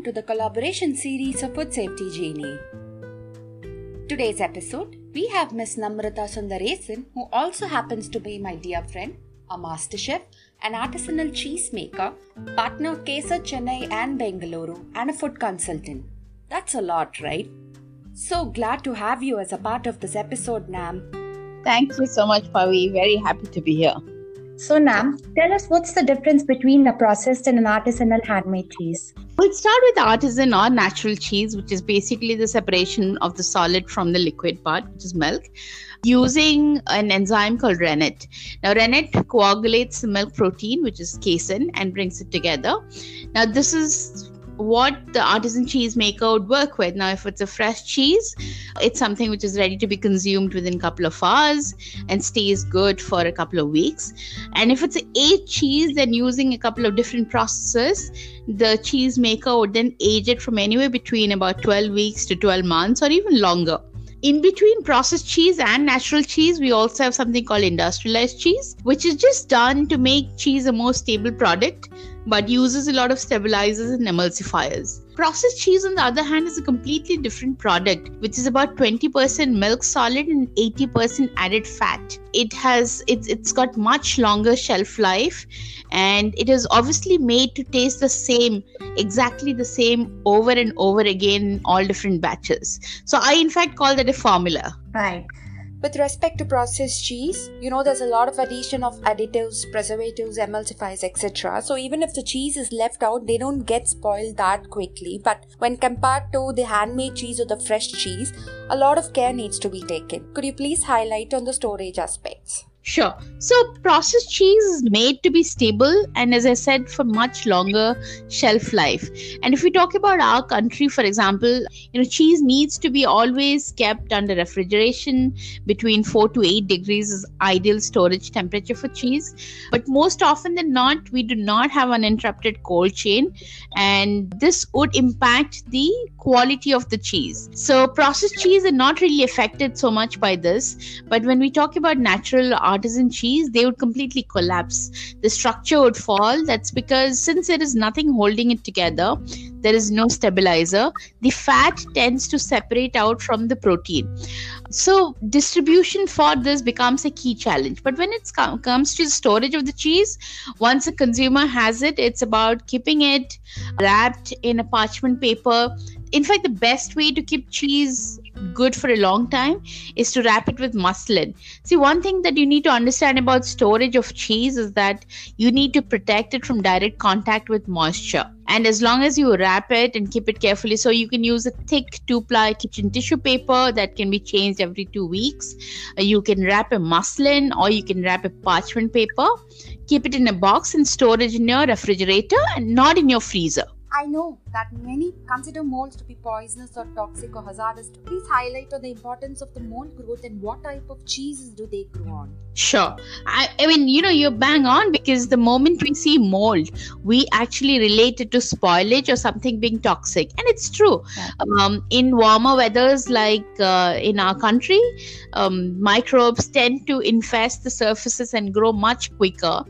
welcome to the collaboration series of Food Safety Genie. Today's episode, we have Miss Namrata Sundaresan, who also happens to be my dear friend, a master chef, an artisanal cheese maker, partner of Kase Chennai and Bengaluru, and a food consultant. That's a lot, right? So glad to have you as a part of this episode, Nam. Thank you so much, Pavi. Very happy to be here. So, Nam, tell us what's the difference between a processed and an artisanal handmade cheese? We'll start with artisan or natural cheese, which is basically the separation of the solid from the liquid part, which is milk, using an enzyme called rennet. Now, rennet coagulates the milk protein, which is casein, and brings it together. Now, this is what the artisan cheese maker would work with. Now, if it's a fresh cheese, it's something which is ready to be consumed within a couple of hours and stays good for a couple of weeks. And if it's an aged cheese, then using a couple of different processes, the cheese maker would then age it from anywhere between about 12 weeks to 12 months or even longer. In between processed cheese and natural cheese, we also have something called industrialized cheese, which is just done to make cheese a more stable product but uses a lot of stabilizers and emulsifiers. Processed cheese, on the other hand, is a completely different product, which is about 20% milk solid and 80% added fat. It has it's it's got much longer shelf life, and it is obviously made to taste the same, exactly the same over and over again in all different batches. So I in fact call that a formula. Right. With respect to processed cheese, you know there's a lot of addition of additives, preservatives, emulsifiers, etc. So even if the cheese is left out, they don't get spoiled that quickly. But when compared to the handmade cheese or the fresh cheese, a lot of care needs to be taken. Could you please highlight on the storage aspects? Sure. So processed cheese is made to be stable and as I said for much longer shelf life. And if we talk about our country for example, you know cheese needs to be always kept under refrigeration between 4 to 8 degrees is ideal storage temperature for cheese. But most often than not we do not have uninterrupted cold chain and this would impact the quality of the cheese. So processed cheese are not really affected so much by this, but when we talk about natural artisan cheese, they would completely collapse. The structure would fall. That's because since there is nothing holding it together, there is no stabilizer, the fat tends to separate out from the protein. So, distribution for this becomes a key challenge. But when it com- comes to the storage of the cheese, once a consumer has it, it's about keeping it wrapped in a parchment paper in fact, the best way to keep cheese good for a long time is to wrap it with muslin. See, one thing that you need to understand about storage of cheese is that you need to protect it from direct contact with moisture. And as long as you wrap it and keep it carefully, so you can use a thick two ply kitchen tissue paper that can be changed every two weeks. Uh, you can wrap a muslin or you can wrap a parchment paper. Keep it in a box and storage in your refrigerator and not in your freezer. I know that many consider molds to be poisonous or toxic or hazardous. Please highlight on the importance of the mold growth and what type of cheeses do they grow on. Sure. I, I mean, you know, you're bang on because the moment we see mold, we actually relate it to spoilage or something being toxic. And it's true. Um, in warmer weathers like uh, in our country, um, microbes tend to infest the surfaces and grow much quicker.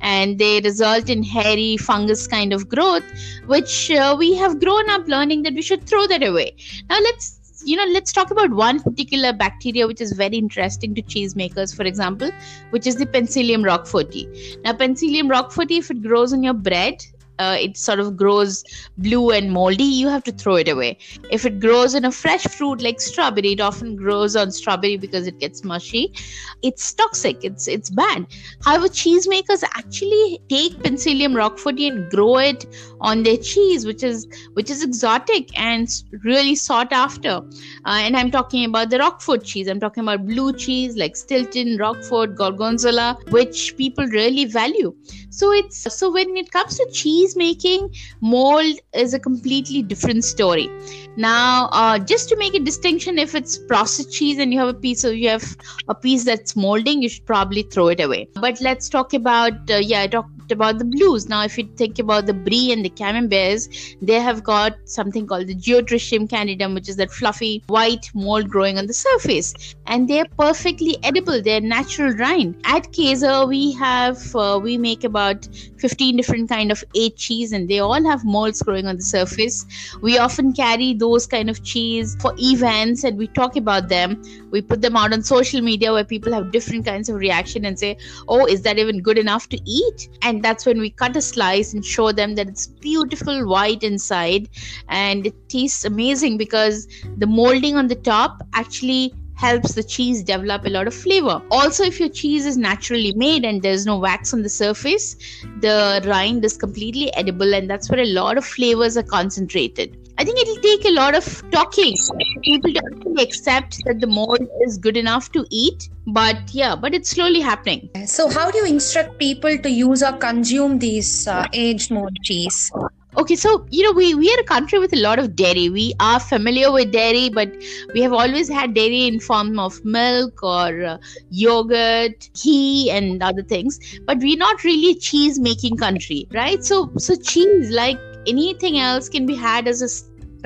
And they result in hairy fungus kind of growth, which uh, we have grown up learning that we should throw that away. Now, let's you know let's talk about one particular bacteria which is very interesting to cheesemakers for example which is the penicillium roqueforti now penicillium roqueforti if it grows on your bread uh, it sort of grows blue and moldy, you have to throw it away. If it grows in a fresh fruit like strawberry, it often grows on strawberry because it gets mushy. It's toxic. It's it's bad. However, cheesemakers actually take Penicillium roqueforti and grow it on their cheese, which is which is exotic and really sought after. Uh, and I'm talking about the Roquefort cheese. I'm talking about blue cheese like Stilton, Roquefort, Gorgonzola, which people really value. So it's so when it comes to cheese cheese making, mold is a completely different story. Now, uh, just to make a distinction, if it's processed cheese and you have a piece of you have a piece that's molding, you should probably throw it away. But let's talk about uh, yeah, I talked about the blues. Now, if you think about the brie and the camemberts, they have got something called the Geotrichum candidum, which is that fluffy white mold growing on the surface, and they're perfectly edible. They're natural rind. At Kase, we have uh, we make about 15 different kind of eight cheese and they all have molds growing on the surface we often carry those kind of cheese for events and we talk about them we put them out on social media where people have different kinds of reaction and say oh is that even good enough to eat and that's when we cut a slice and show them that it's beautiful white inside and it tastes amazing because the molding on the top actually helps the cheese develop a lot of flavor. Also, if your cheese is naturally made and there's no wax on the surface, the rind is completely edible, and that's where a lot of flavors are concentrated. Think it'll take a lot of talking people don't accept that the mold is good enough to eat. But yeah, but it's slowly happening. So, how do you instruct people to use or consume these uh, aged mold cheese? okay so you know we we are a country with a lot of dairy we are familiar with dairy but we have always had dairy in form of milk or uh, yogurt ghee and other things but we're not really a cheese making country right so so cheese like anything else can be had as a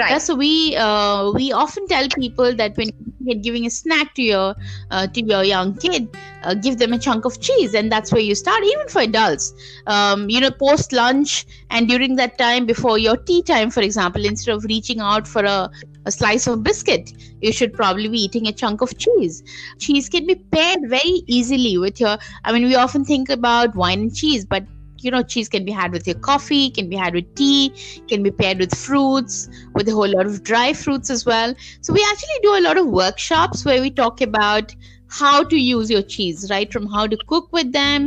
Right. Yeah, so we uh, we often tell people that when you're giving a snack to your uh, to your young kid, uh, give them a chunk of cheese, and that's where you start. Even for adults, um, you know, post lunch and during that time before your tea time, for example, instead of reaching out for a a slice of biscuit, you should probably be eating a chunk of cheese. Cheese can be paired very easily with your. I mean, we often think about wine and cheese, but you know cheese can be had with your coffee can be had with tea can be paired with fruits with a whole lot of dry fruits as well. So we actually do a lot of workshops where we talk about how to use your cheese right? From how to cook with them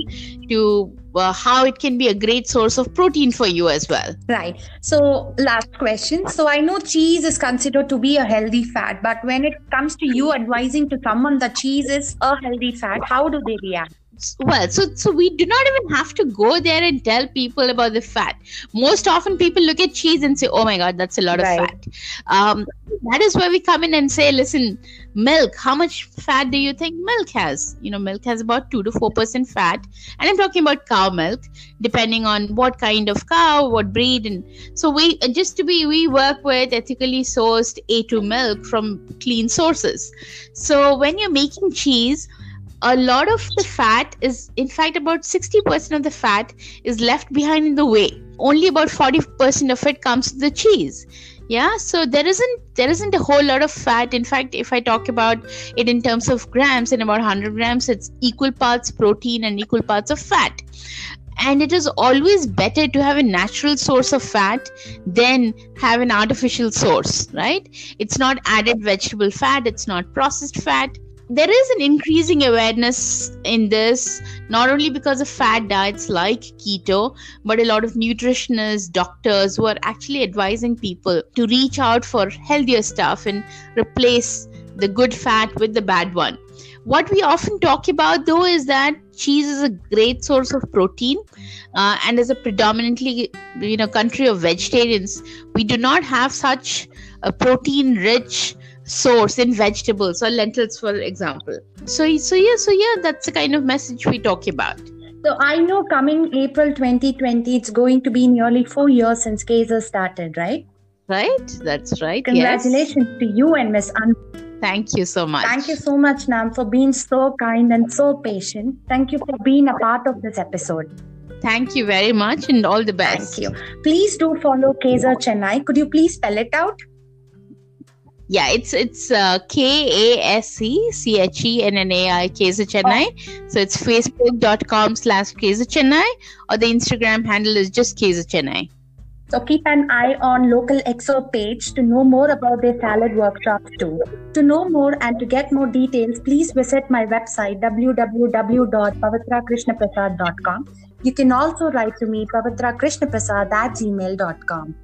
to uh, how it can be a great source of protein for you as well. Right. So last question. So i know cheese is considered to be a healthy fat but when it comes to you advising to someone that cheese is a healthy fat how do they react well so so we do not even have to go there and tell people about the fat. Most often people look at cheese and say oh my god that's a lot right. of fat. Um, that is where we come in and say listen milk how much fat do you think milk has? You know milk has about 2 to 4 percent fat. And i'm talking about cow milk depending on what kind of cow what breed. And so we just to be we work with ethically sourced a2 milk from clean sources. So when you're making cheese a lot of the fat is in fact about 60% of the fat is left behind in the way only about 40% of it comes to the cheese. Yeah so there isn't there isn't a whole lot of fat. In fact if i talk about it in terms of grams in about 100 grams it's equal parts protein and equal parts of fat. And it is always better to have a natural source of fat than have an artificial source right? It's not added vegetable fat it's not processed fat there is an increasing awareness in this not only because of fat diets like keto but a lot of nutritionists doctors who are actually advising people to reach out for healthier stuff and replace the good fat with the bad one. What we often talk about though is that cheese is a great source of protein uh, and as a predominantly you know country of vegetarians. We do not have such a protein rich source in vegetables or lentils for example so so yeah so yeah that's the kind of message we talk about so i know coming april 2020 it's going to be nearly four years since Kase started right right that's right congratulations yes. to you and miss An- thank you so much thank you so much nam for being so kind and so patient thank you for being a part of this episode Thank you very much and all the best. Thank you. Please do follow Kase Chennai. Could you please spell it out? Yeah it's it's uh, Chennai so it's facebook.com slash Kase Chennai or the instagram handle is just Kase Chennai so keep an eye on local XO page to know more about their salad workshops too. To know more and to get more details, please visit my website www.pavitrakrishnaprasad.com. You can also write to me pavitrakrishnaprasad at gmail.com.